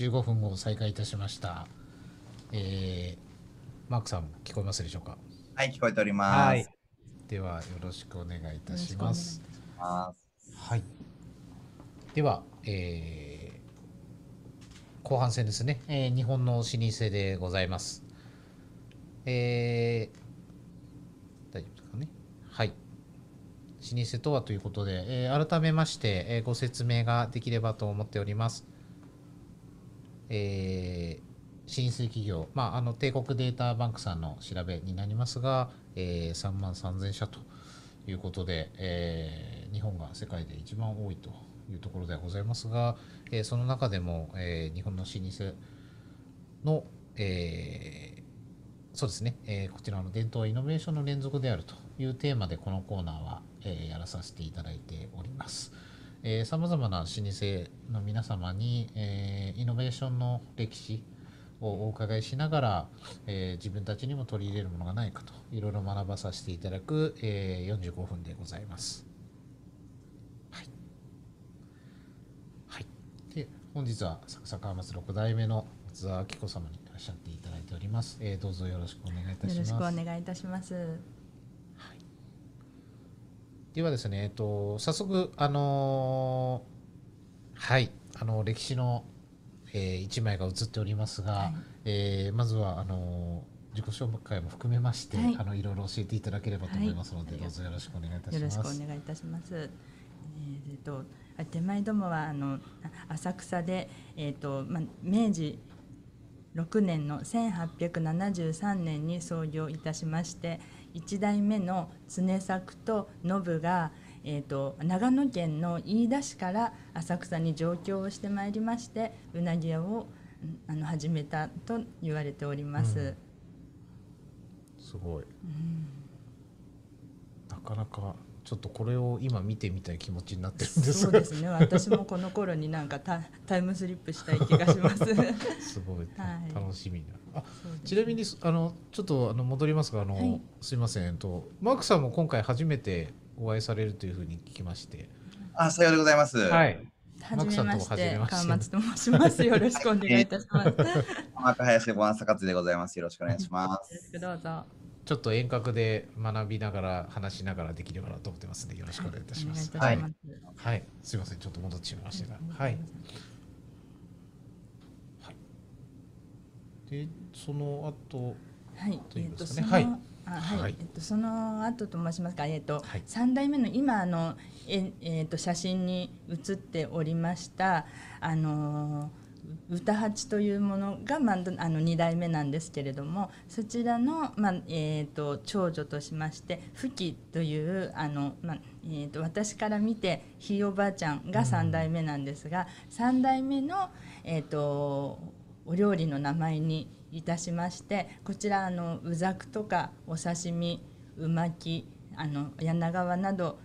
15分後再開いたしました。えー、マークさん聞こえますでしょうか？はい、聞こえております。はい。ではよろしくお願いいたします。あはい。では、えー後半戦ですね、えー日本の老舗でございます。えー大丈夫ですかね？はい。老舗とはということで、えー改めまして、えーご説明ができればと思っております。えー新生企業、まあ、あの帝国データバンクさんの調べになりますが、えー3万3000社ということで、えー日本が世界で一番多いというところではございますが、えーその中でも、えー日本の老舗の、えーそうですね、えーこちらの伝統はイノベーションの連続であるというテーマでこのコーナーは、えーやらさせていただいております。さまざまな老舗の皆様に、えーイノベーションの歴史をお伺いしながら、えー自分たちにも取り入れるものがないかといろいろ学ばさせていただく、えー45分でございます。はい。はい。で、本日はサクサクハマス6代目の松沢明子様にいらっしゃっていただいております。えーどうぞよろしくお願いいたします。よろしくお願いいたします。ではですね、えっと、早速、あのーはい、あの歴史の、えー一枚が映っておりますが、はいえーまずはあのー自己紹介も含めまして、はいい、あのいろいろ教えていただければと思いますので、はいどうぞよろしくお願いいたしよろしくおます。願いいたします。えーとあ手前どもはあのあ浅草でえっ、とまあ明治6年の1873年に創業いたしまして1代目の常作と信が、えー、と長野県の飯田市から浅草に上京をしてまいりましてうなぎ屋をうんあの始めたと言われております。うん。すごい、なかなかちょっとこれを今見てみたい気持ちになってるんですそうですね。私もこの頃になんかタタイムスリップしたい気がします。すごい、はい楽しみな。あそうですちなみにあのちょっとあの戻りますがあの、はいすいませんとマークさんも今回初めてお会いされるというふうに聞きまして、あ、さようでございます。はい。はじめまして、川松 と申します。よろしくお願いいたします。よ赤林ご朝活でございます。よろしくお願いしまろしす。くどうぞ。ちょっと遠隔で学びながら話しながらできればなと思ってますのでよろしくお願いいたします。お願い。はい、すいませんちょっと戻ってしまいましたが、はい。でその後はい、といえっ、と、いますその、かねはい。あ、はい、はい。えっ、と、その後と申しますか、えっ、と、はい。三代目の今、あの、え、えっ、と、写真に写っておりました。あのー歌八というものが、まあ、どあの二代目なんですけれどもそちらの、まあえー、と長女としまして富貴というあの、まあえー、と私から見てひいおばあちゃんが三代目なんですが、三代目の、えー、とお料理の名前にいたしましてこちらあのうざくとかお刺身う巻きあの柳川など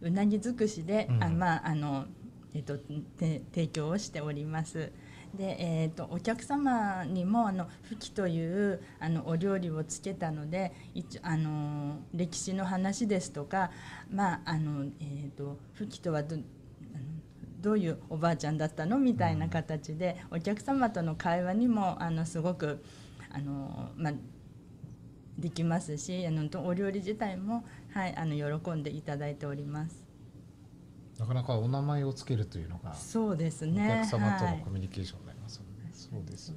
うなぎ尽くしで、うんあまああのえっとて提供をしております。で、えー、とお客様にもあのふきというあのお料理をつけたので一あの歴史の話ですとか、まああのえー、とふきとはどあのどういうおばあちゃんだったのみたいな形で、お客様との会話にもあのすごくあの、まあ、できますしあのお料理自体も、はい、あの喜んでいただいております。なかなかお名前をつけるというのが、そうですおね。客様とはいのコミュニケーションになりますよね。そうですね。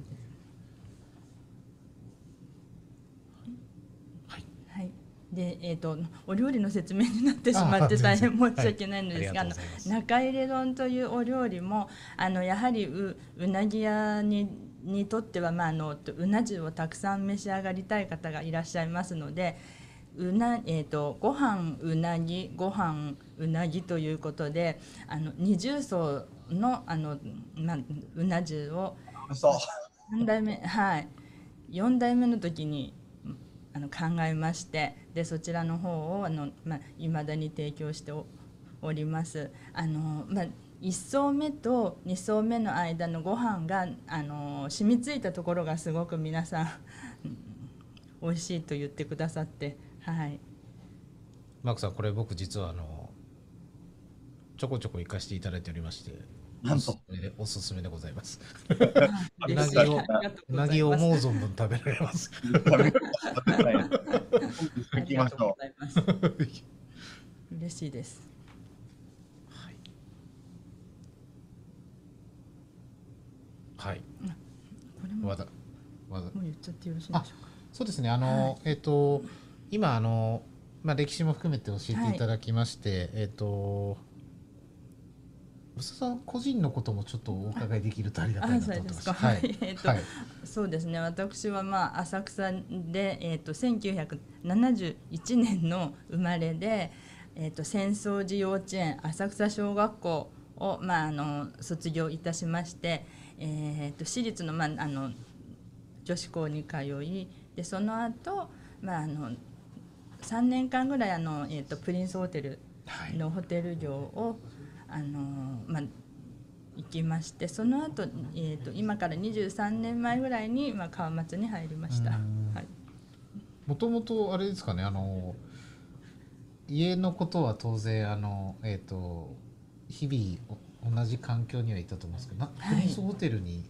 はい。はい。で、えっ、と、お料理の説明になってしまってあ大変申し訳ないのですが、中入れ丼というお料理も、あのやはりううなぎ屋ににとっては、まああのうな重をたくさん召し上がりたい方がいらっしゃいますので。うなえー、とご飯うなぎご飯うなぎということであの二重奏のあの、まあ、うな重をそう。3代目はい4代目の時にうんあの考えましてでそちらの方をあの、まあ、未だに提供しておおりますあの、まあ、1層目と2層目の間のご飯があの染みついたところがすごく皆さん 美味しいと言ってくださってはい。マークさんこれ僕実はあのちょこちょこ行かせていただいておりましてなんと。おすすめでおすすめでございます。あうなぎをうないぎを思う存分食べられます。行きましょとう。嬉しいです。はい。これも。わだわだもう言っちゃってよろしいんでしょうか。そうですね。あの、えっ、と今あのまあ歴史も含めて教えてい。ただきまして、えっ、と宇佐さん個人のこともちょっとお伺いできるとありがたいなと思ってましてあそうはですか。えっとはい。そうですね。私はまあ浅草で、えー、と1971年の生まれで、えー、と浅草寺幼稚園浅草小学校を、まあ、あの卒業いたしまして、えー、と私立の,、まあ、あの女子校に通いでその後、まああの3年間ぐらいあの、えー、とプリンスホテルはい。のホテル業をあの、まあ、行きましてその後、えー、と今から23年前ぐらいに、まあ、川松に入りました。もともとあれですかねあの家のことは当然あのえっ、と日々お同じ環境にはいたと思うんですけど、なはい。プリンスホテルに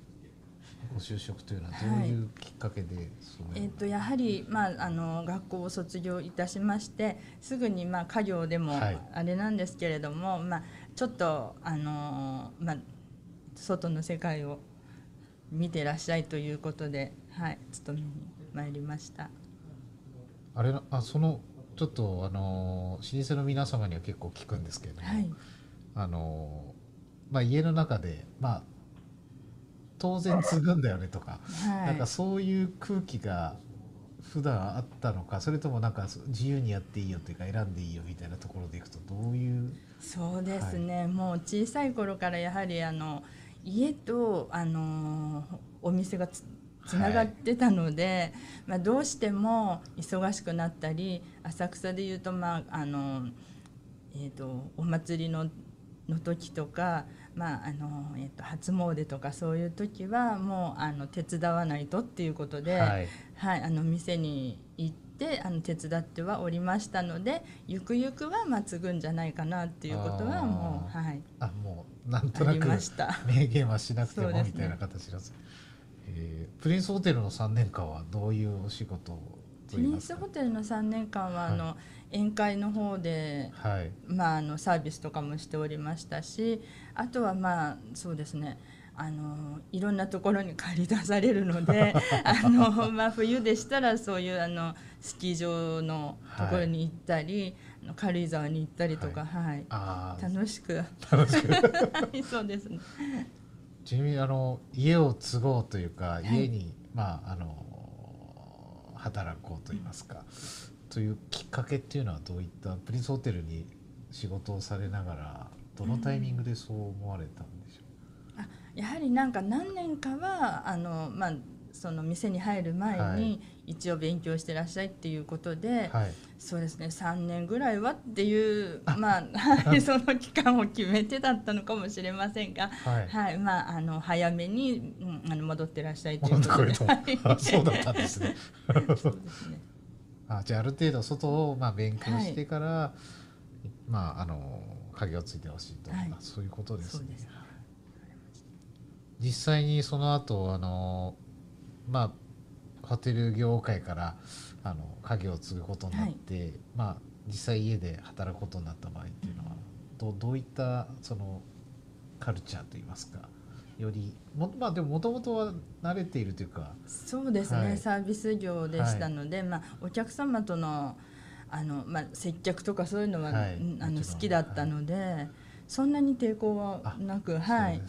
ご就職というのはどういうきっかけで、そのえー、とやはり、まあ、あの学校を卒業いたしましてすぐに、まあ、家業でもはい。あれなんですけれども、まあ、ちょっとあの、まあ、外の世界を見てらっしゃいということで、はい、勤めに参りました。あれなあそのちょっとあの老舗の皆様には結構聞くんですけれども、はい。あのまあ家の中でまあ当然継ぐんだよねとか、はい。なんかそういう空気が普段あったのかそれともなんか自由にやっていいよっていうか選んでいいよみたいなところでいくとどういう？そうですね、もう小さい頃からやはりあの家とあのお店がつつながってたので、まあ、どうしても忙しくなったり浅草でいうと,、まああのえー、とお祭りのの時とか、まああのえー、と初詣とかそういう時はもうあの手伝わないとっていうことで。はい。はい、あの店に行ってあの手伝ってはおりましたのでゆくゆくはまあ継ぐんじゃないかなっていうことはもう、あはい、あもうなんとなくました。明言はしなくてもみたいな形です。えープリンスホテルの3年間はどういうお仕事をとプリンスホテルの3年間はあの、宴会の方で、はい。まあ、あのサービスとかもしておりましたしあとはまあそうですね。あのいろんなところに借り出されるので あの、まあ、冬でしたらそういうあのスキー場のところに行ったり、あの軽井沢に行ったりとか、はい。ああ楽しく。楽しく。は いそうですね。ちなみにあの家を継ごうというか、い。家にまああの働こうといいますか、というきっかけっていうのはどういったプリンスホテルに仕事をされながらどのタイミングでそう思われたんでしょあやはりなんか何年かはあの、まあ、その店に入る前はい。に一応勉強してらっしゃいっていうことで、うはい。そうですね3年ぐらいはっていうまあ、はい、その期間を決めてだったのかもしれませんが、はい。はいまあ、あの早めに、うん、あの戻ってらっしゃいということで。そうだったんですね。そうですねあじゃあある程度外をまあ勉強してから、まああの影をついてほしいと、はい。あそういうことですね。実際にその後あのまあホテル業界からあの家業を継ぐことになって、まあ実際家で働くことになった場合っていうのはどうどういったそのカルチャーといいますかよりもまあでももともとは慣れているというか。そうですね、はい。サービス業でしたので、まあ、お客様とのあの、まあ、接客とかそういうのは、はい。うんあの好きだったので、そんなに抵抗はなく、はい。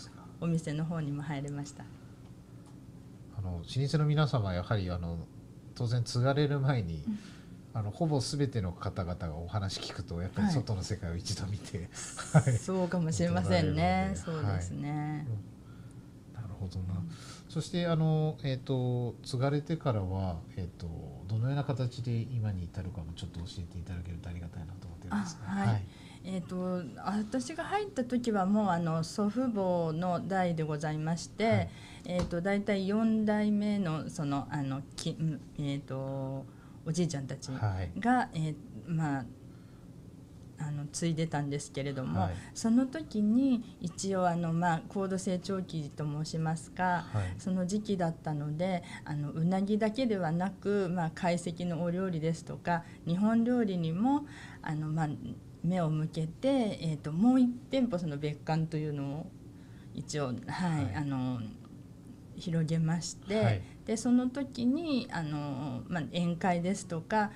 お店の方にも入れました。あの老舗の皆様はやはりあの当然継がれる前に、あのほぼ全ての方々がお話聞くとやっぱりはい。外の世界を一度見て、はいそうかもしれませんね。そうでですね。なるほどな。そしてあのえっ、と継がれてからはえっ、とどのような形で今に至るかもちょっと教えていただけるとありがたいなと思ってるんですが。あはいえー、と私が入った時はもうあの祖父母の代でございまして、はいえー、と大体4代目のそのあのき、うんえー、とおじいちゃんたちはいが、えーまあ、あの継いでたんですけれども、はい。その時に一応あの、まあ、高度成長期と申しますか、はい。その時期だったのであのうなぎだけではなく、まあ、懐石のお料理ですとか日本料理にもあの、まあ、目を向けて、えー、ともう一店舗その別館というのを一応、はいはい。あの広げまして、はい。でその時にあの、まあ、宴会ですとか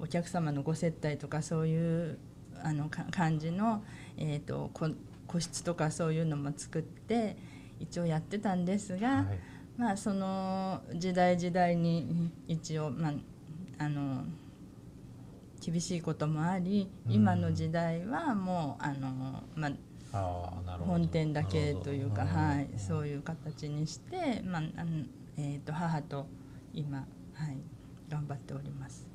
お客様のご接待とかそういうあのか感じの、えー、とこ個室とかそういうのも作って一応やってたんですが、はい。まあその時代時代に一応、まあ、あの厳しいこともありうん。今の時代はもうあの、まあ、あ本店だけというか、はい、そういう形にして、まああのえー、と母と今、はい、頑張っております。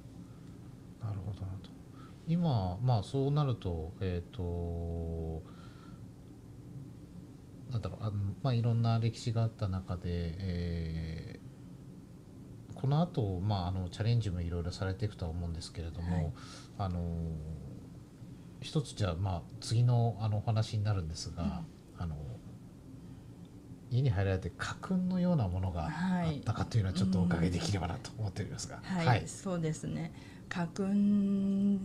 なるほどなと今まあそうなるとえっ、となんだろうあのまあいろんな歴史があった中で、えーこの後、まああのチャレンジもいろいろされていくとは思うんですけれども、はい。あの一つじゃあまあ次のあのお話になるんですが、あの家に入られて家訓のようなものがあはいったかというのはちょっとお伺いできればなと思っておりますが、はい、そうですね家訓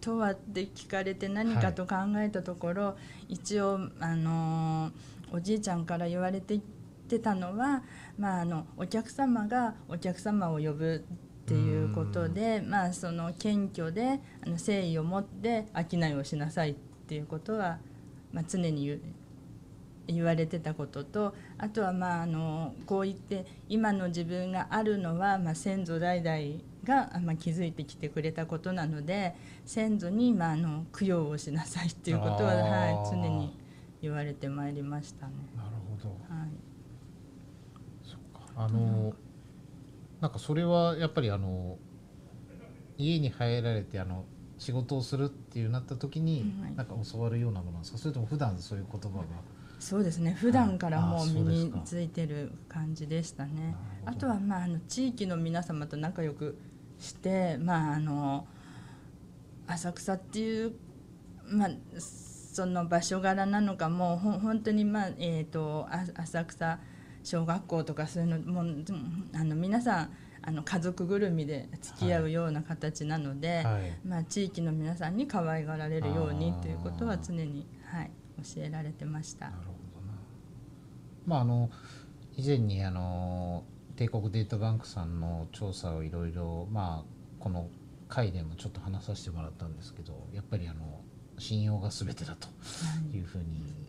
とはって聞かれて何かと考えたところ、一応あのおじいちゃんから言われててたのは、まあ、あのお客様がお客様を呼ぶっていうことで、まあ、その謙虚であの誠意を持って商いをしなさいっていうことは、まあ、常に言われてたこととあとはまああのこう言って今の自分があるのはまあ先祖代々があまあ築いてきてくれたことなので先祖にまああの供養をしなさいっていうことは、はい、常に言われてまいりましたね。なるほど。はい。あの、なんかそれはやっぱりあの家に入られてあの仕事をするっていうなった時に、はい。なんか教わるようなものなんですか？それとも普段そういう言葉が？そうですね。普段からもあう身についてる感じでしたね。あとはまああの地域の皆様と仲良くしてまああの浅草っていうまあその場所柄なのかもうほん本当にまあえっ、とあ浅草小学校とかそういうのもうんあの皆さんあの家族ぐるみで付き合うような形なので、はい。まあ、地域の皆さんに可愛がられるようにということは常に、はい、教えられてました。な。るほどな。まああの以前にあの帝国データバンクさんの調査をいろいろまあこの回でもちょっと話させてもらったんですけどやっぱりあの信用が全てだとはい。いうふうに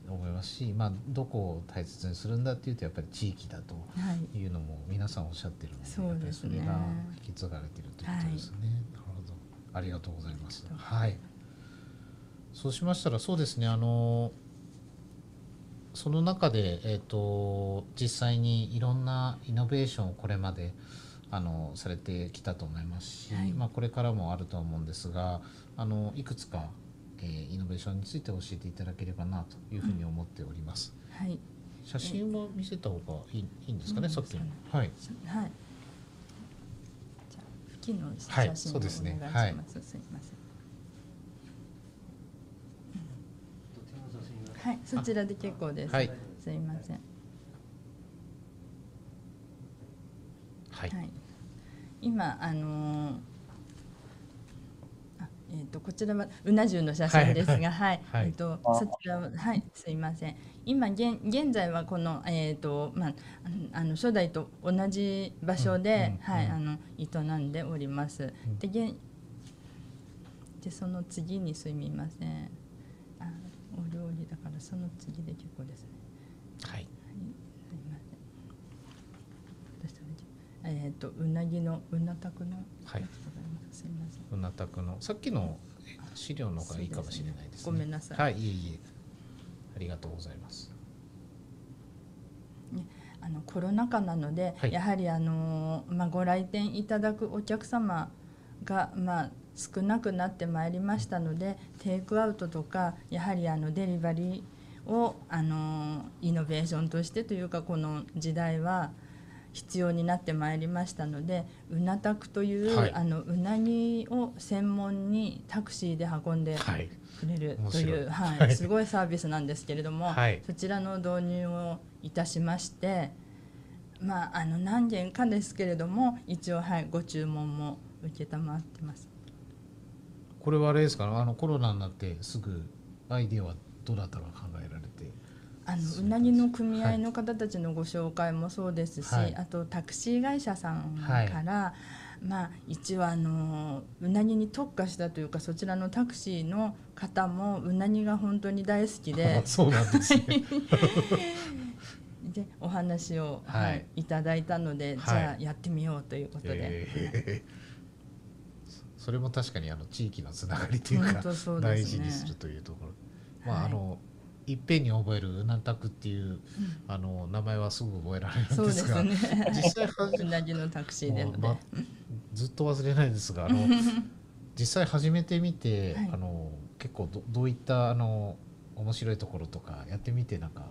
思いますし、まあ、どこを大切にするんだっていうとやっぱり地域だとはい。いうのも皆さんおっしゃってるのでそうですね。やっぱりそれが引き継がれてるということですね。なるほど。ありがとうございます。はい。そうしましたらそうですねあのその中で、えー、と実際にいろんなイノベーションをこれまであのされてきたと思いますし、はいまあ、これからもあるとは思うんですがあのいくつか、えーイノベーションについて教えていただければなというふうに思っております。はい写真は見せた方がいいいいんですかね、うんさっきの？はい。はい。じゃあ付近のはい写真をお願いします。はいすいません。はい、そちらで結構です。はいすいません。はい。はい、今あのーあえー、とこちらはうな重の写真ですが、はい、はいえっ、とそちらははいすいません。今現現在はこのえっ、とまああのあの初代と同じ場所で、うんうんうんはいあの営んでおります。うんで現でその次にすみません。あお料理だからその次で結構ですね。はい。すいません。えっ、とうなぎのうなたくのはいやつございません。うなたくのさっきのえ資料の方がいいかもしれないですね。ごめんなさい。はい、いえいえ。ありがとうございます。あのコロナ禍なので、はいやはりあのまあご来店いただくお客様がまあ少なくなってまいりましたので、テイクアウトとかやはりあのデリバリーをあのイノベーションとしてというかこの時代は必要になってまいりましたのでうなたくという、はい。あのうなぎを専門にタクシーで運んではい。くれるという、はい。はい。すごいサービスなんですけれども、はい。そちらの導入をいたしまして、まあ、あの何件かですけれども一応、はい、ご注文も承ってます。これはあれですか？あのコロナになってすぐアイディアはどなたが考えられて。あのそううなぎの組合の方たちのご紹介もそうですし、はい。あとタクシー会社さんから、まあ一応あのうなぎに特化したというかそちらのタクシーの方もうなぎが本当に大好きで。あそうなんですね。でお話を、ははいい。い、ただいたので、はい。じゃあやってみようということで、えーそれも確かにあの地域のつながりというか大事にするというところ。まあ、はい。あのいっぺんに覚えるうなたくっていう、あの名前はすぐ覚えられるんですがね。実際はうなぎのタクシーでまずっと忘れないですがあの 実際始めてみて、はい。あの結構どどういったあの面白いところとかやってみてなんか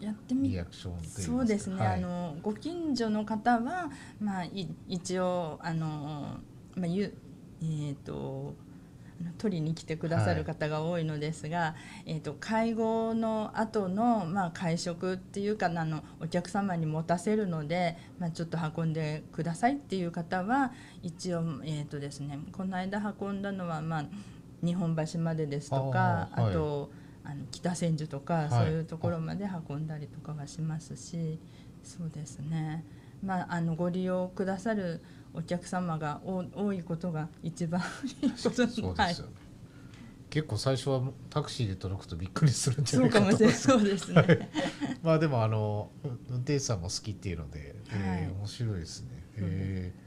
やってみそうですね、はい。あのご近所の方は、まあ、い一応あの、まあゆえー、と取りに来てくださる方が多いのですが、えー、と介護の後のまの、会食っていうかあのお客様に持たせるので、まあ、ちょっと運んでくださいっていう方は一応、えーとですね、この間運んだのは、まあ、日本橋までですとかあーはい。あとあの北千住とか、はい。そういうところまで運んだりとかはしますしそうですね、まあ、あのご利用くださるお客様が多多いことが一番いいことそうですよね、はい、結構最初はタクシーで届くとびっくりするんじゃないかと。もしれない。そうですね。まあでもあの運転手さんも好きっていうので、えーはい面白いですね、えー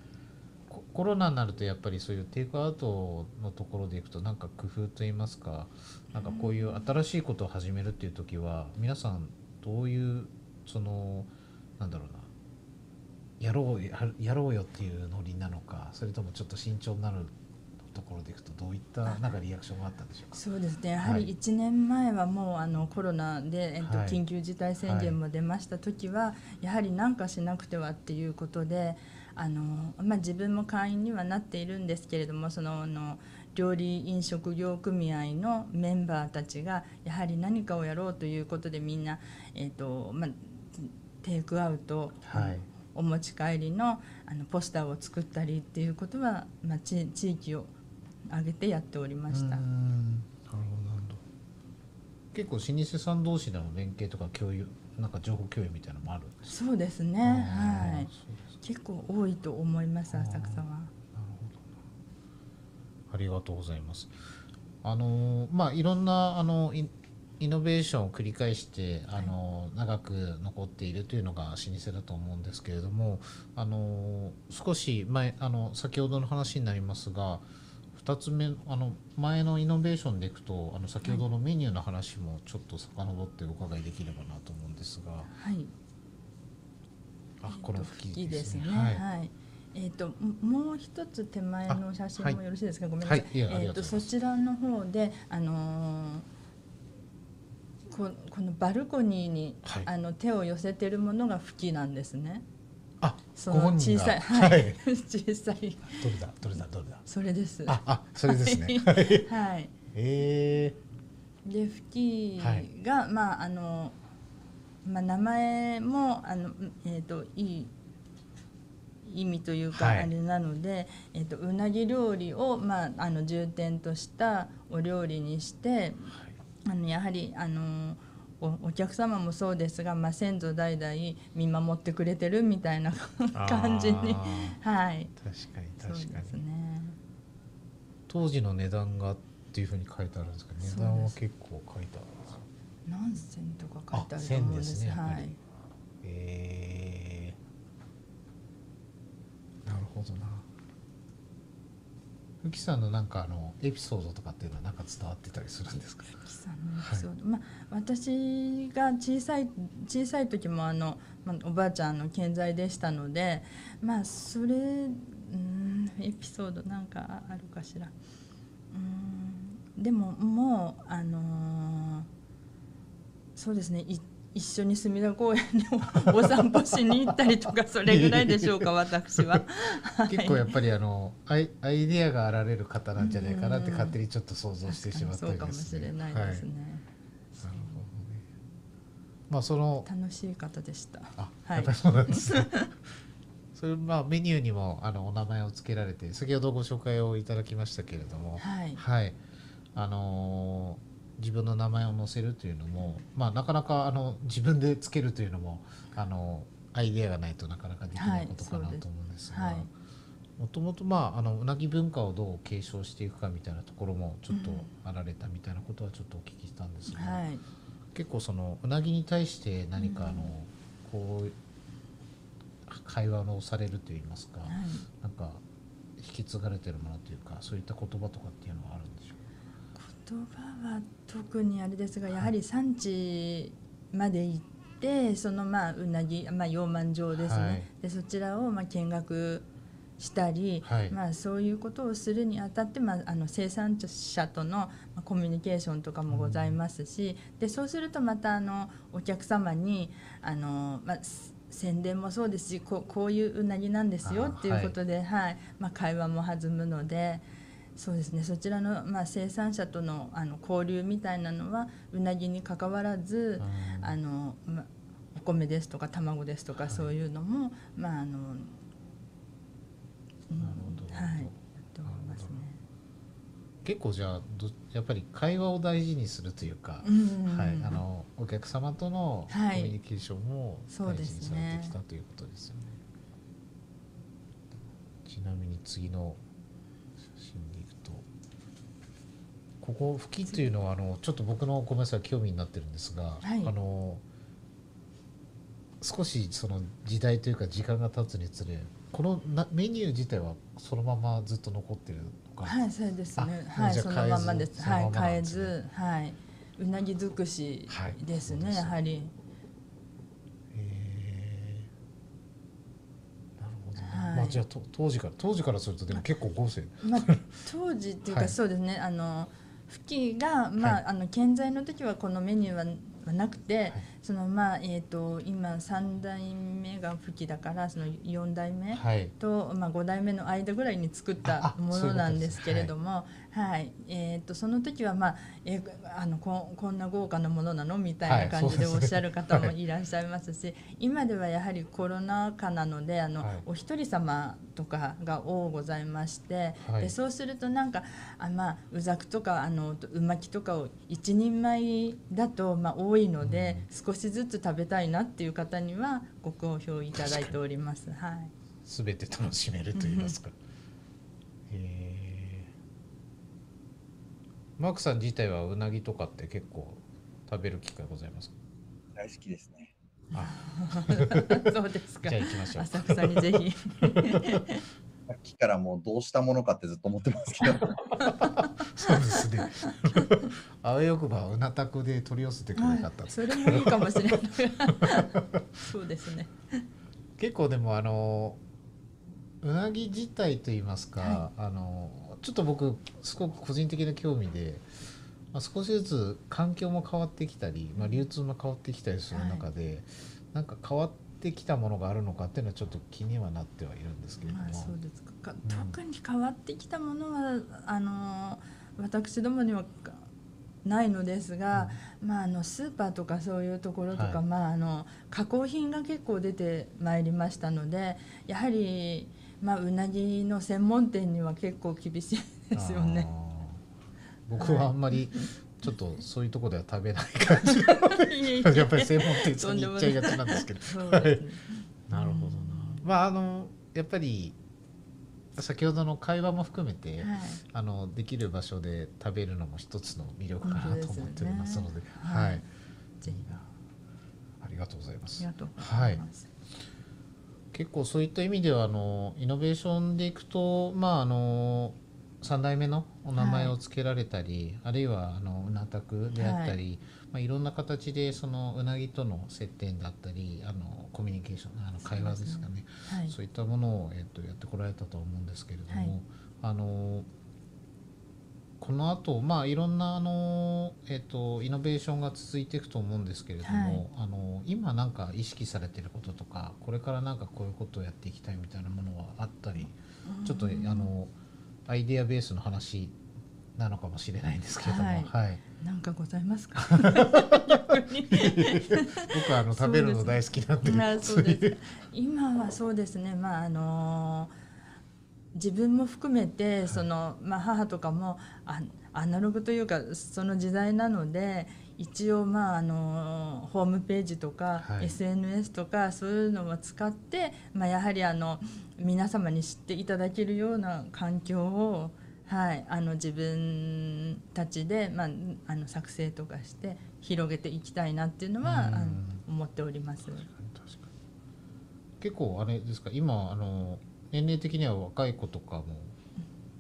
ココロナになるとやっぱりそういうテイクアウトのところでいくとなんか工夫といいますかなんかこういう新しいことを始めるっていう時は皆さんどういうそのなんだろうなやろうややろうよっていうノリなのかそれともちょっと慎重になるところでいくとどういったなんかリアクションがあったんでしょうか？そうですね。やはりはい。1年前はもうあのコロナで、えっとはい。緊急事態宣言も出ました時は、やはり何かしなくてはっていうことであの、まあ、自分も会員にはなっているんですけれどもそのあの料理飲食業組合のメンバーたちがやはり何かをやろうということでみんな、えっとまあ、テイクアウト、はいお持ち帰りのあのポスターを作ったりっていうことは、まあ、地地域を挙げてやっておりました結構老舗さん同士での連携とか共有なんか情報共有みたいなのもあるんですか？そうですね。はい。結構多いと思います。浅草は。なるほどなありがとうございますあのーまあいろんなあのイイノベーションを繰り返してあのー長く残っているというのが老舗だと思うんですけれどもあのー少し前あの先ほどの話になりますが2つ目あの前のイノベーションでいくとあの先ほどのメニューの話もちょっと遡ってお伺いできればなと思うんですがはい。あこの吹いきいですね。はいはい。えっ、とももう一つ手前の写真もよろしいですか？ごめんなさい。はいいえありえっ、とがとそちらの方であのーここのバルコニーに、はい。あの手を寄せてるものが吹きなんですね。あその小さい、はい、はい。小さい。どれだ？どれだ？どれだ？それです。ああそれですね。はい。えでフキが、まああのまあ名前もあのえっ、といい意味というかはい。あれなので、えっ、とうなぎ料理をまああの重点としたお料理にして、あのやはりあのおお客様もそうですが、まあ先祖代々見守ってくれてるみたいなー感じに。あはい。ー確かに確かに。ですね。当時の値段がっていうふうに書いてあるんですけど値段は結構書いてある。んですよ何銭とか書いてあると思うんです。あ銭ですねはい。えー、なるほどなふきさんのなんかあのエピソードとかっていうのはなんか伝わってたりするんですか？キさんのエピソード、まあ私が小さい小さい時もあの、まあ、おばあちゃんの健在でしたのでまあそれうんエピソードなんかあるかしら。うんでももうあのーそうですねい一緒に隅田公園におお散歩しに行ったりとかそれぐらいでしょうか私は。はい結構やっぱりあのアイアイデアがあられる方なんじゃないかなって勝手にちょっと想像してしまったそうかもりですね。しれないはいですね。なるほどね。まあその楽しい方でした。あ、はいやっぱりそうなんですね。それまあメニューにもあのお名前を付けられて先ほどご紹介をいただきましたけれども、はい。はい、あのー自分の名前を載せるというのも、まあなかなかあの自分で付けるというのもあのアイデアがないとなかなかできないことかなはいと思うんですが、はい。もともとまああのうなぎ文化をどう継承していくかみたいなところもちょっとうん。あられたみたいなことはちょっとお聞きしたんですが、はい。結構そのうなぎに対して何かあの、こう会話をされるといいますか、はい。なんか引き継がれてるものというかそういった言葉とかっていうのはあるんでしょ言葉は特にあれですがやはり産地まで行ってそのまあうなぎ、まあ、養満場ですね、はい。でそちらをまあ見学したり、はい。まあ、そういうことをするにあたって、まあ、あの生産者とのまあコミュニケーションとかもございますし、でそうするとまたあのお客様にあの、まあ、す宣伝もそうですしこうこういううなぎなんですよあっていうことで、はい。まあ、会話も弾むので。そうですね。そちらの、まあ、生産者とのあの交流みたいなのはうなぎにかかわらず、うん。あのま、お米ですとか卵ですとか、はい。そういうのも、まああのうんなるほど。はい。結構じゃあどやっぱり会話を大事にするというか、うんはい、あのお客様とのコはい。ミュニケーションもそう大事にさですねれてきたということですよね。ちなみに次の写真でいくとここ吹きというのはあのちょっと僕のごめんなさい興味になってるんですが、はい。あの少しその時代というか時間が経つにつれこのなメニュー自体はそのままずっと残ってるのか、はい、そうですね。あはい、そのまんまです。はい、変えず、はい、うなぎ尽くしはいですね、そうですやはり。へえなるほどね、はい。まあじゃあと当時から当時からするとでも結構豪勢。まあ、当時っていうか、はい。そうですね。あの、ふきが、まあ、はい。あの健在の時はこのメニューは。はなくて、はい。そのまあえー、と今三代目がふきだからその四代目はい。と、まあ、5代目の間ぐらいに作ったああものなんですけれども、はい。えー、とその時は、まあえーあのここんな豪華なものなの？みたいな感じでおっしゃる方もい。らっしゃいますし、今ではやはりコロナ禍なのであの、はいお一人様とかが多ございまして、はい。でそうするとなんかあ、まあ、うざくとかあのうまきとかを一人前だと、まあ、多いので、少しずつ食べたいなっていう方にはご好評いただいております。はい。全て楽しめると言いますかへえマークさん自体はうなぎとかって結構食べる機会ございますか？大好きですね。あ。そうですか。じゃあ行きましょう。浅草にぜひ。さっきからもうどうしたものかってずっと思ってますけど。そうですね。あわよくばうなたくで取り寄せてくれなかった。それもいいかもしれない。そうですね。結構でもあのうなぎ自体といいますか、はあのちょっと僕すごく個人的な興味で、まあ、少しずつ環境も変わってきたり、まあ、流通も変わってきたりする中で、なんか変わってきたものがあるのかっていうのはちょっと気にはなってはいるんですけれども、まあそうですか。かん特に変わってきたものはあの私どもにはないのですが、まあ、あのスーパーとかそういうところとか、はい。まあ、あの加工品が結構出てまいりましたのでやはり、まあ、うなぎの専門店には結構厳しいですよね。僕はあんまりちょっとそういうところでは食べない感じ やっぱり専門店さんに行っちゃいがちなんですけど。なるほどな。まああのやっぱり先ほどの会話も含めて、はい。あのできる場所で食べるのも一つの魅力かなと思っておりますので、ね。はい、はい。ありがとうございます。ありが。とうございます。結構そういった意味ではあのイノベーションでいくとまああの3代目のお名前を付けられたり、あるいはあのうなたくであったり、い。まあ、いろんな形でそのうなぎとの接点だったりあのコミュニケーションあの会話ですかね。はい。そういったものを、えっとやってこられたと思うんですけれども、はい。あのこの後まあいろんなあの、えっとイノベーションが続いていくと思うんですけれども、あの今なんか意識されてることとかこれからなんかこういうことをやっていきたいみたいなものはあったりちょっとあのアイデアベースの話なのかもしれないんですけれども、はい。はい、なんかございますか？僕はあの食べるの大好きなんで。まあそうで今はそうですね。まああの自分も含めてその、まあ、母とかもあアナログというかその時代なので一応まああのホームページとか、はい。SNS とかそういうのを使って、まあ、やはりあの皆様に知っていただけるような環境を、はい、あの自分たちで、まあ、あの作成とかして広げていきたいなっていうのはうん。あの思っております。結構あれですか今あの年齢的には若い子とかも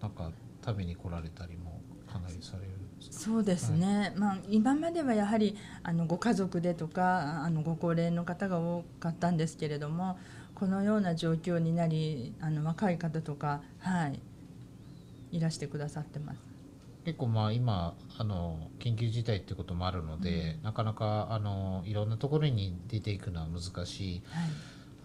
なんか食べに来られたりもかなりされるそうですね、まあ、今まではやはりあのご家族でとかあのご高齢の方が多かったんですけれどもこのような状況になりあの若い方とか、はい、いらしてくださってます。結構まあ今あの緊急事態ってこともあるので、なかなかあのいろんなところに出ていくのは難しい。はい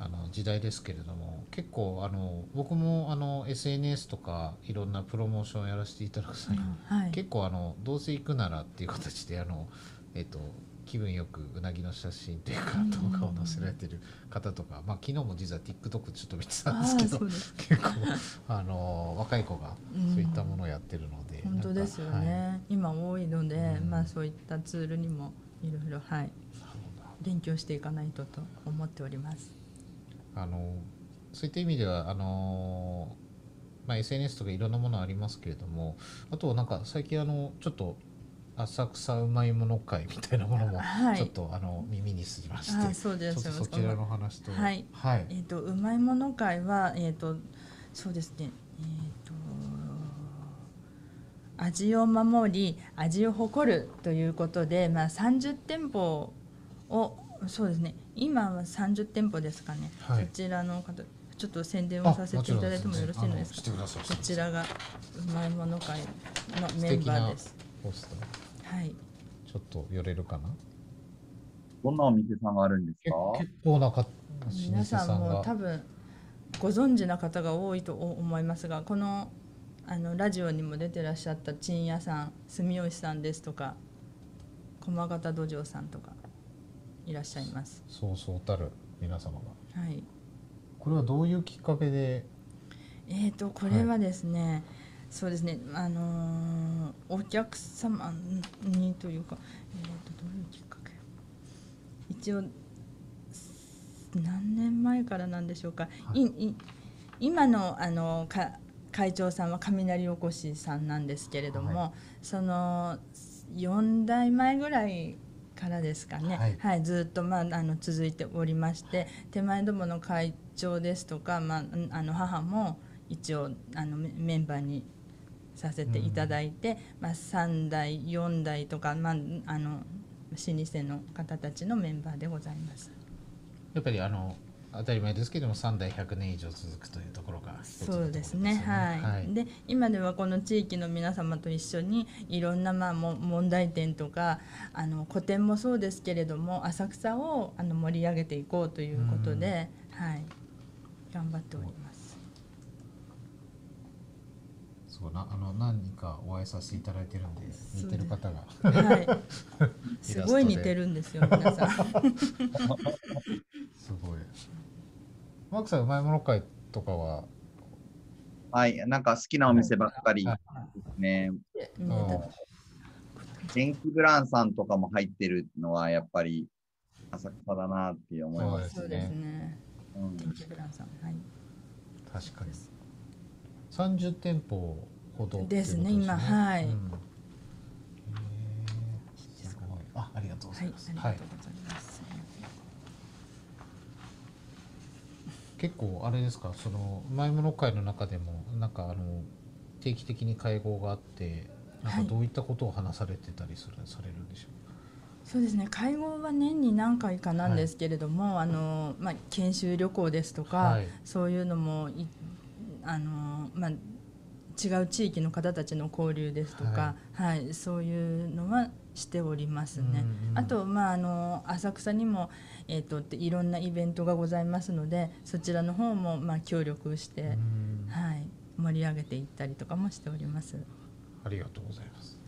あの時代ですけれども結構あの僕もあの SNS とかいろんなプロモーションをやらせていただく際に、はい。結構あのどうせ行くならっていう形であの、えっと気分よくうなぎの写真というかうん。動画を載せられてる方とか、まあ、昨日も実は TikTok ちょっと見てたんあですけど 結構あの若い子がうん。そういったものをやってるので、本当ですよなんかね、今多いので、うん。まあ、そういったツールにもいろいろ、はい、はい勉強していかないとと思っております。あのそういった意味ではあの、まあ、SNS とかいろんなものありますけれどもあとなんか最近あのちょっと浅草うまいもの会みたいなものもはい。ちょっとあの耳にしまして、あそうですよそちらの話とはい。はい。えっ、とうまいもの会はえっ、とそうですね。えっ、と味を守り味を誇るということでまあ30店舗をそうですね今は30店舗ですかね、はい。そちらの方ちょっと宣伝をさせていただいてもよろしいのですか？こちらがうまいもの会のメンバーです。ポスターはい。ちょっと寄れるかな？どんなお店さんがあるんです結か結構なか老皆舗さんもが多分ご存知な方が多いと思いますがこのあのラジオにも出てらっしゃった陳屋さん住吉さんですとか駒形土壌さんとかいらっしゃいます。そうそうたる皆様が。はい。これはどういうきっかけで？えー、とこれはですね、そうですねあのーお客様にというか、えー、とどういうきっかけ？一応何年前からなんでしょうか、はい。いい今のあのか会長さんは雷おこしさんなんですけれども、はその4代前ぐらいからですかね、ははいいずっと、まあ、あの続いておりまして手前どもの会長ですとか、まあ、うんあの母も一応あのメメンバーにさせていただいて、まあ、3代4代とか、まあ、あの老舗の方たちのメンバーでございます。やっぱりあの当たり前ですけども3代100年以上続くというところがそうですねはい、はい。で今ではこの地域の皆様と一緒にいろんなまあも問題点とかあの古典もそうですけれども浅草をあの盛り上げていこうということで、はい、頑張っております。そうなあの何人かお会いさせていただいてるんで似てる方が。はい、すごい似てるるんですよ皆さん。すごいマークさんうまいもの会とかは？はい、なんか好きなお店ばっかりはですね。電気ブランさんとかも入ってるのはやっぱり浅草だなって思いま。す。すそうですね。うん。天気ブランさん、はい。確かに。30店舗ほどですね。今はい。うん。へー。すごい。あありがとうござはいいま、す、ありはいがとうございます。結構あれですか？そのうまいもの会の中でもなんかあの定期的に会合があってなんかはいどういったことを話されてたりする、されるんでしょそうですね。会合は年に何回かなんですけれども、あのまあ、研修旅行ですとか、はい。そういうのもいあの、まあ、違う地域の方たちの交流ですとか、はい。そういうのはしておりますね。うんうんあと、まあ、あの浅草にも、えー、といろんなイベントがございますのでそちらの方も、まあ、協力して、うんはい、盛り上げていったりとかもしております。ありがとうございます。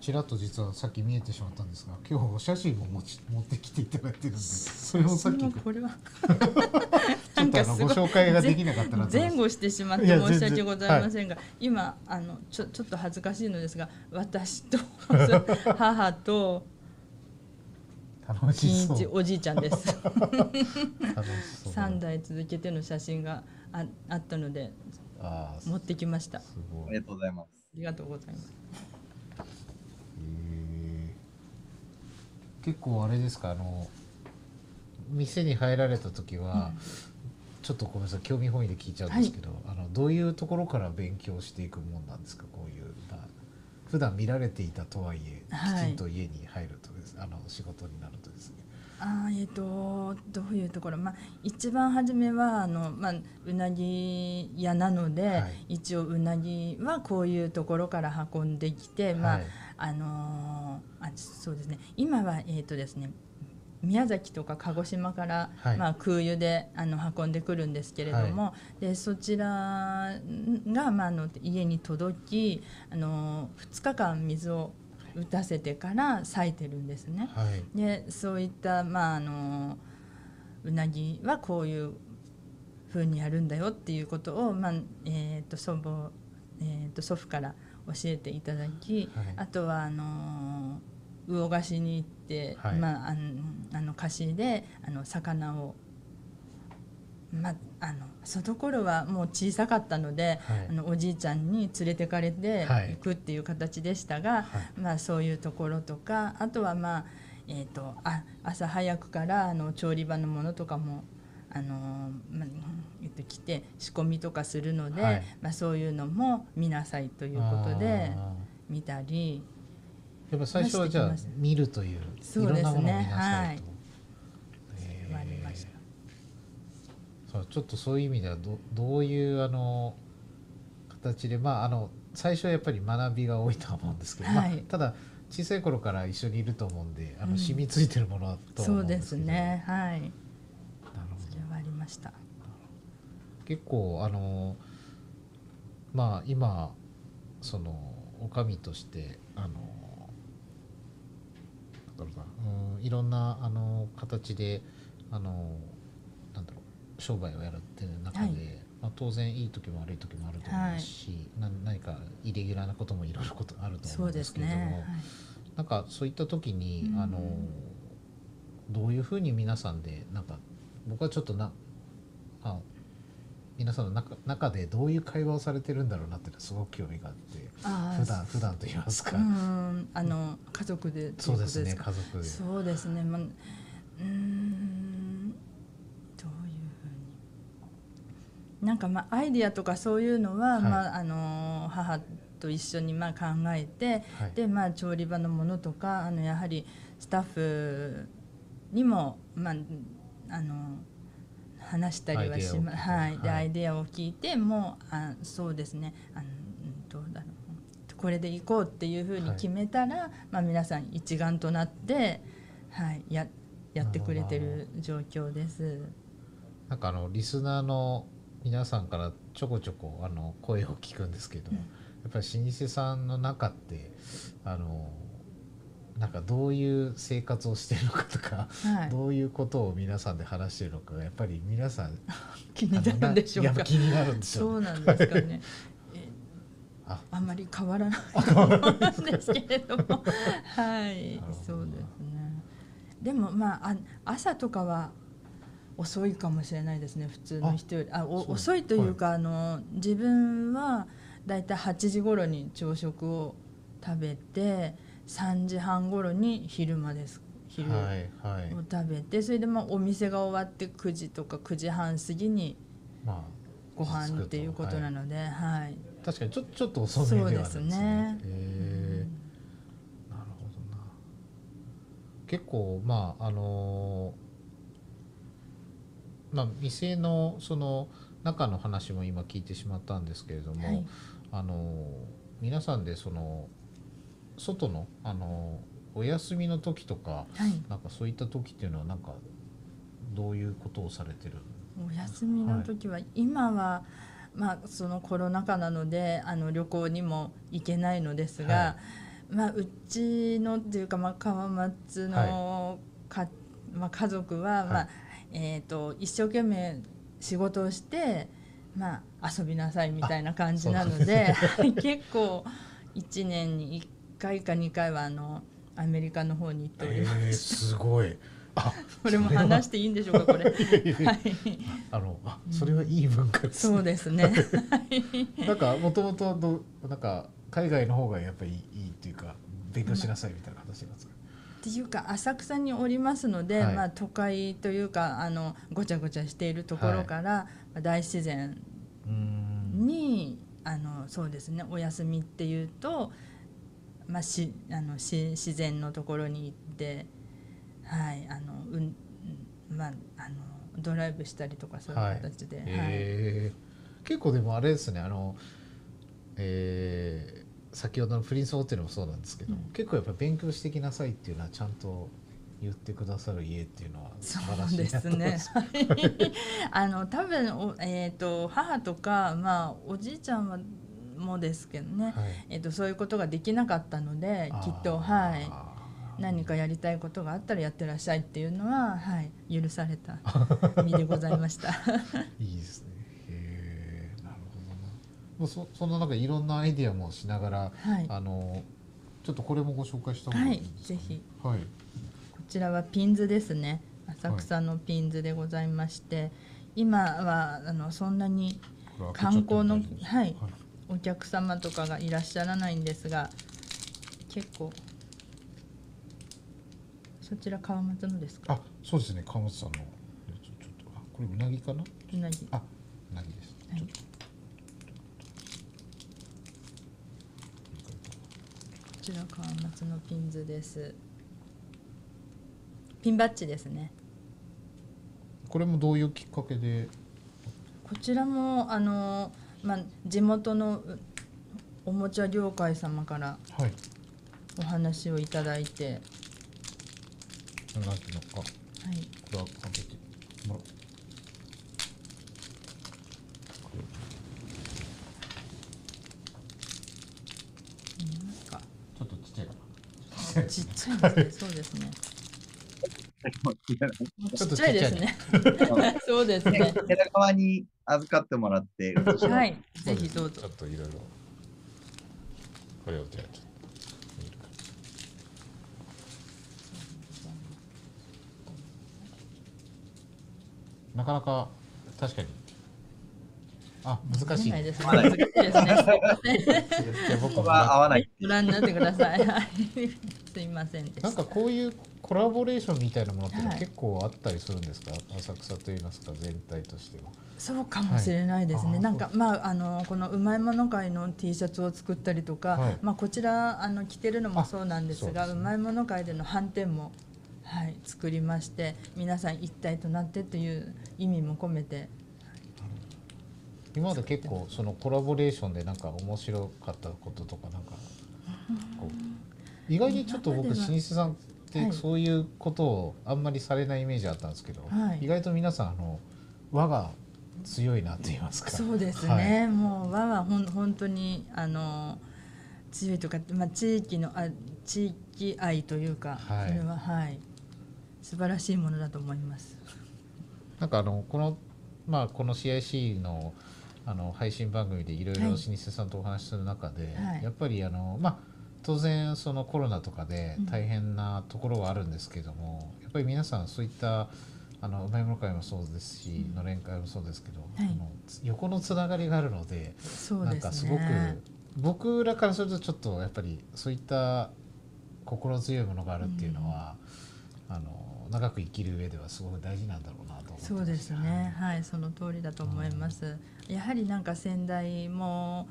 ちらっと実はさっき見えてしまったんですが今日お写真を持ち持ってきていただいてるんでそれをさっき。ちょっこれはとあのご紹介ができなかったな前後してしまって申し訳ございませんが、今あのちょちょっと恥ずかしいのですが私と母と楽しそう。金一おじいちゃんです。楽しそう。だ3代続けての写真がああったので持ってきました。ありがとうございます。りがとうございますへー結構あれですかあの店に入られた時は、ちょっとごめんなさい興味本位で聞いちゃうんですけど、あのどういうところから勉強していくもんなんですかこういう、まあ、普段見られていたとはいえ、はい。きちんと家に入るとですあの仕事になるとですね。あーえー、とどういうところ、まあ、一番初めはあの、まあ、うなぎ屋なので、はい。一応うなぎはこういうところから運んできて、まあはいあのーあそうですね。今はえっ、とですね宮崎とか鹿児島から、はい。まあ、空輸であの運んでくるんですけれども、でそちらが、まあ、あの家に届き、あの2日間水を打たせてから咲いてるんですね。はい。でそういった、まあ、あのうなぎはこういうふうにやるんだよっていうことを、まあえー、と祖母、えー、と祖父から教えていただき、はい。あとはあの魚河岸に行って、はい。まあ、あのあの河岸であの魚を、まあ、あのその頃はもう小さかったので、はい。あのおじいちゃんに連れてかれてはい。行くっていう形でしたが、はい。まあ、そういうところとかあとは、まあえー、とあ朝早くからあの調理場のものとかも。あのまあえっと、来て仕込みとかするので、はい。まあ、そういうのも見なさいということであ見たりーやっぱ最初はじゃあ見るというそうですね。いろんなものを見なさいはい。と。へー。言われましたそうちょっとそういう意味ではどどういうあの形でまああの最初はやっぱり学びが多いとは思うんですけど、まあはい。ただ小さい頃から一緒にいると思うんであの、うん。染みついてるものはとはそうで思うんですけど。すね。はい。なるほどそれはありました。結構あのまあ今そのお上としてあのうなうんいろんなあの形であのなんだろう商売をやるっていう中で、はい。まあ、当然いい時も悪い時もあると思いますし、な何かイレギュラーなこともいろいろことあると思うんでけれども、ね、なんかそういった時に、うん。あのどういうふうに皆さんでなんか僕はちょっとなあ皆さんの中中でどういう会話をされてるんだろうなってすごく興味があって普段普段と言いますか、うんあの家族でそうですね家族で。そうですね、まあ、うーんどういうふうに。なんかまあアイディアとかそういうのは、はい。まああの母と一緒にまあ考えて、はい。でまあ調理場のものとかあのやはりスタッフにもまああの話したりはしまはい、ではい。アイデアを聞いてもうあそうですね。あのうんどうだろうこれで行こうっていうふうに決めたら、まあ、皆さん一丸となって、はい、ややってくれてる状況です。なんかあのリスナーの皆さんからちょこちょこあの声を聞くんですけど、うん。やっぱり老舗さんの中ってあのなんかどういう生活をしてるのかとか、はい、どういうことを皆さんで話してるのかがやっぱり皆さん 気になるんでしょうか。気になるんでしょそうなんですかね。えああんまり変わらないと思うんですけれども、はいそうですね。でもまああ朝とかは遅いかもしれないですね。普通の人よりあお遅いというか、あの自分はだいたい8時頃に朝食を食べて3時半頃に昼間です。昼を食べてそれでまあお店が終わって9時とか9時半過ぎにまご飯っていうことなので、はい、あ確かにちょちょっと遅めではあるんですね。ねへえなるほどな。結構まああのまあ店のその中の話も今聞いてしまったんですけれども、はい。あの皆さんでその外のあのお休みの時とかはい。なんかそういった時っていうのはなんかどういうことをされてる？お休みの時は、今はまあそのコロナ禍なのであの旅行にも行けないのですが、はまあうちのっていうかまあ川松のか、まあ家族は、まあえっ、と一生懸命仕事をしてまあ遊びなさいみたいな感じなので 結構一年に1回か2回はあのアメリカの方に行っております。えー、すごいあ これも話していいんでしょうかこれ。はい。あのあそれはいい文化ですねそうですね。なんかもともとどうなんか海外の方がやっぱりいいいいっていうか勉強しなさいみたいな形なんですか、っていうか浅草におりますので、はいまあ都会というかあのごちゃごちゃしているところから、まあ大自然にあのそうですねお休みっていうと、まあ、しあのし自然のところに行ってはいあのうんうんまああのドライブしたりとかそういう形で、はい。えー。結構でもあれですねあの、えー先ほどのプリンスホテルもそうなんですけど、うん。結構やっぱ勉強してきなさいっていうのはちゃんと言ってくださる家っていうのは素晴らしいそうですね。す。あの多分おえっ、と母とかまあおじいちゃんはもですけどね、はい。えっ、とそういうことができなかったのできっとはい。何かやりたいことがあったらやってらっしゃいっていうのははい。許された 身でございました。いいですね。へえなるほどな。そそんな中いろんなアイディアもしながら、はい。あのちょっとこれもご紹介した方がはいいいですか、ぜひ。はい。こちらはピンズですね。浅草のピンズでございまして、今はあのそんなに観光の大丈夫ですかはいお客様とかがいらっしゃらないんですが結構そちら川松のですか？あ、そうですね。川本さんのちょちょっとあこれうなぎかな？うなぎあ、うなぎです。はいこちら川松のピンズですピンバッジですねこれもどういうきっかけで？こちらもあの、まあ、地元のうおもちゃ業界様からはい。お話をいただいて、うなぎのか。こはい、れは開けてちょっとちっちゃいかな。ちっちゃいですねそうですね ちょっとちっちゃいですね。そうですね。ね寺川に預かってもらって、はい。ぜひどうぞ。ちょっといろいろ。これをじゃあちょっと見るか。なかなか確かに。あ、難しい。見えないですね。難しいですね。僕もここが合わない。ご覧になってください。はいすいませんでした。なんかこういうコラボレーションみたいなものってはい。結構あったりするんですか、浅草といいますか全体としては。そうかもしれないですね、はい。なんかまああのこのうまいもの会の T シャツを作ったりとか、はい。まあこちらあの着てるのもそうなんですがうね。うまいもの会での反転もはい作りまして皆さん一体となってという意味も込めて今まで結構そのコラボレーションでなんか面白かったこととかなんかこう意外にちょっと僕老舗さんっはい。てそういうことをあんまりされないイメージあったんですけど、はい。意外と皆さんあの輪が強いなって言いますか。そうですはね、もう和はほん本当にあの強いとか、まあ、地域のあ地域愛というか、はい。それははい。素晴らしいものだと思います。なんかあのこのまあこの CIC のあの配信番組でいろいろはい。老舗さんとお話しする中で、はい。やっぱりあのまあ当然そのコロナとかでうん大変なところはあるんですけども、やっぱり皆さんそういったあのうまいもの会もそうですし、うんのれん会もそうですけど、はいあのつ横のつながりがあるので。なんかすごく僕らからするとちょっとやっぱりそういった心強いものがあるっていうのは、あの長く生きる上ではすごく大事なんだろうなと思ってますそうですね。はい、その通りだと思います。やはりなんか先代も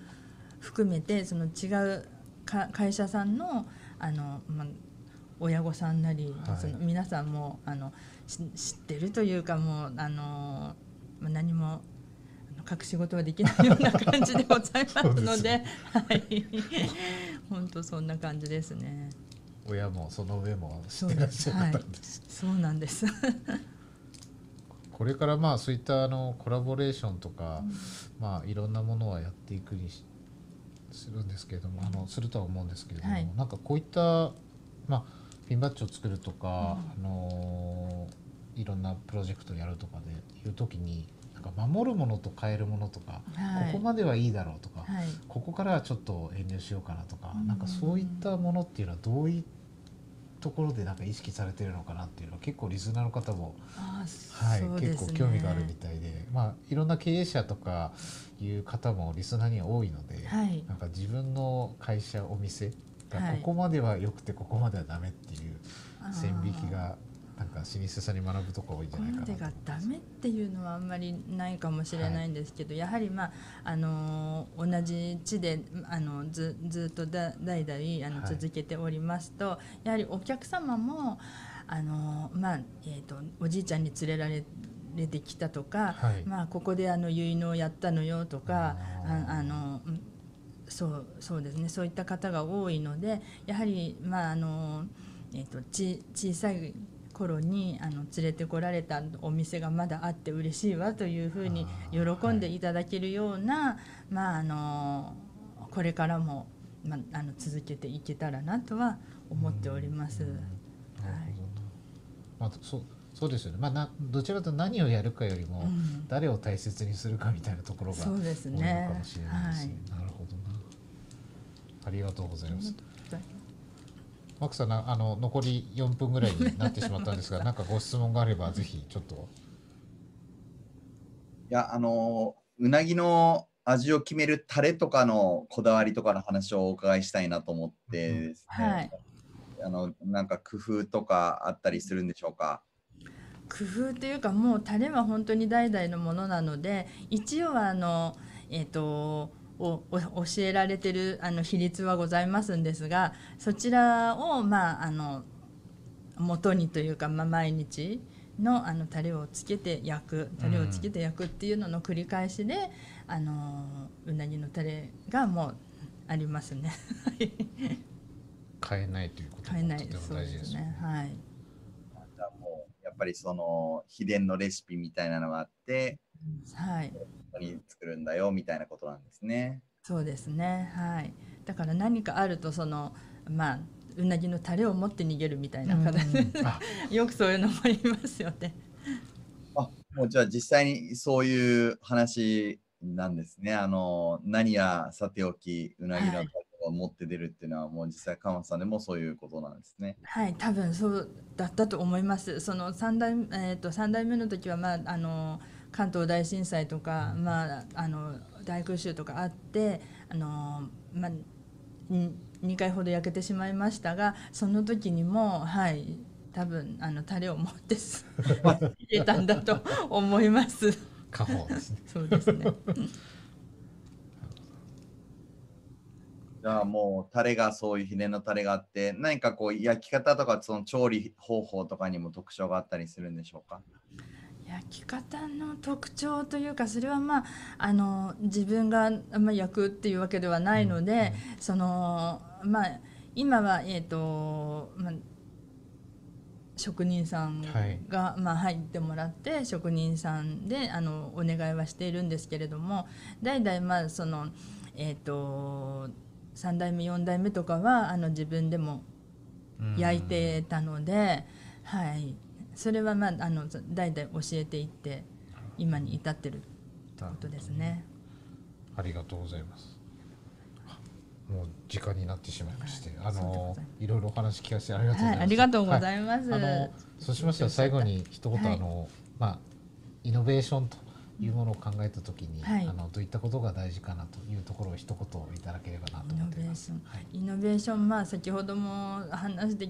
含めてその違うか会社さんのあのまあ親御さんなり、はい。その皆さんもあのし知ってるというかもうあのまあ何も隠し事はできないような感じでございますのではい。本当そんな感じですね。親もその上も知ってらっしゃったんで。す。そうなんです。これからまあそういったあのコラボレーションとか、まあいろんなものはやっていくにしするんですけれどもあのするとは思うんですけれども、はい。なんかこういったまあピンバッジを作るとか、あのいろんなプロジェクトをやるとかでいう時になんか守るものと変えるものとか、はい。ここまではいいだろうとか、はい。ここからはちょっと遠慮しようかなとか、うん。なんかそういったものっていうのはどういうところでなんか意識されてるのかなっていうのは結構リスナーの方もあはい、ね。結構興味があるみたいで、まあ、いろんな経営者とかいう方もリスナーには多いので、はい。なんか自分の会社お店がはい。ここまでは良くてここまではダメっていう線引きがなんか老舗さんに学ぶところ多いんじゃないかなとまでがダメっていうのはあんまりないかもしれないんですけど、やはりまああのー同じ地であのずずっとだ代々あのはい続けておりますと、やはりお客様もあのーまあえっ、とおじいちゃんに連れられれてきたとか、はい。まあここであの結納やったのよとかあー。ああのうんそうそうですねそういった方が多いのでやはりまああのえっ、とち小さい頃にあの連れてこられたお店がまだあって嬉しいわというふうにあ喜ーんでいただけるような、まああのこれからも、まあ、あの続けていけたらなとは思っております。うん。なるほど。なまあ、そうそうですよね、まあ、などちらかと何をやるかよりも、うん。誰を大切にするかみたいなところがそうですね。かもしれないですね。なるほどな。ありがとうございます。マックさんなあの残り4分ぐらいになってしまったんですが、なんかご質問があればぜひちょっと。いや、あの、うなぎの味を決めるタレとかのこだわりとかの話をお伺いしたいなと思ってですね。はいあの、なんか工夫とかあったりするんでしょうか？工夫というかもうタレは本当に代々のものなので一応はあのえっ、とおお教えられてるあの比率はございますんですがそちらをまああの元にというか、まあ、毎日のあのタレをつけて焼くタレをつけて焼くっていうのの繰り返しで、あのうなぎのタレがもうありますね。変えないということ買えないもとてもそうで大事ですね。はい。やっぱりその秘伝のレシピみたいなのがあって、はいに作るんだよみたいなことなんですね。そうですねはいだから何かあるとそのまあうなぎのタレを持って逃げるみたいな形で、あ よくそういうのもありますよねあ、もうじゃあ実際にそういう話なんですね。あの、何やさておき、うなぎのタレを持って出るっていうのは、もう実際、鎌田さんでもそういうことなんですね。はい多分そうだったと思いますその3代,、えー、と三代目の時は、まあ、あの関東大震災とか、まあ、あの大空襲とかあってあの、まあ、2回ほど焼けてしまいましたがその時にもはい多分あのタレを持ってす入れたんだと思います。家宝ですね。そうですね。じゃあもうタレがそういう秘伝のタレがあって何かこう焼き方とかその調理方法とかにも特徴があったりするんでしょうか？焼き方の特徴というかそれはまああの自分が、まあ、焼くっていうわけではないので、そのまあ今はえっ、と、まあ、職人さんが、まあ、入ってもらって職人さんであのお願いはしているんですけれども代々まあそのえっ、と3代目4代目とかはあの自分でも焼いてたので、はい、それはまああの代々教えていって今に至ってることですね。ありがとうございます。もう時間になってしまいまして、あそうでごのざいろいろお話聞かせてありがとうございます。はい、ありがとうごいざいます。あのそうしましたら最後に一言、はいあのまあイノベーションというものを考えたときに、はいあのどういったことが大事かなというところを一言いただければなとイ思っています。ノベーション、はいイノベーションまあ先ほども話して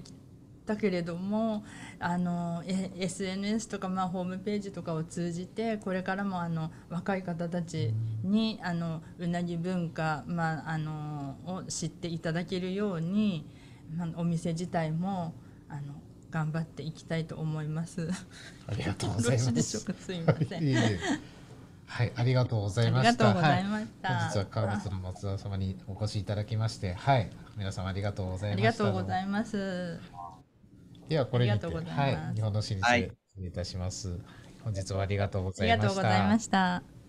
ったけれどもあの SNS とか、まあ、ホームページとかを通じてこれからもあの若い方たちにあのうなぎ文化、まあ、あのを知っていただけるように、まあ、お店自体もあの頑張っていきたいと思います。ありがとうございます。すみません。いいはい、ありがとうございました。はい、本日は川松の松田様にお越しいただきまして、はい、皆様ありがとうございました。ありがとうございます。ではこれにて、はい、日本のシリーズ、失礼いたします。本日はありがとうございました。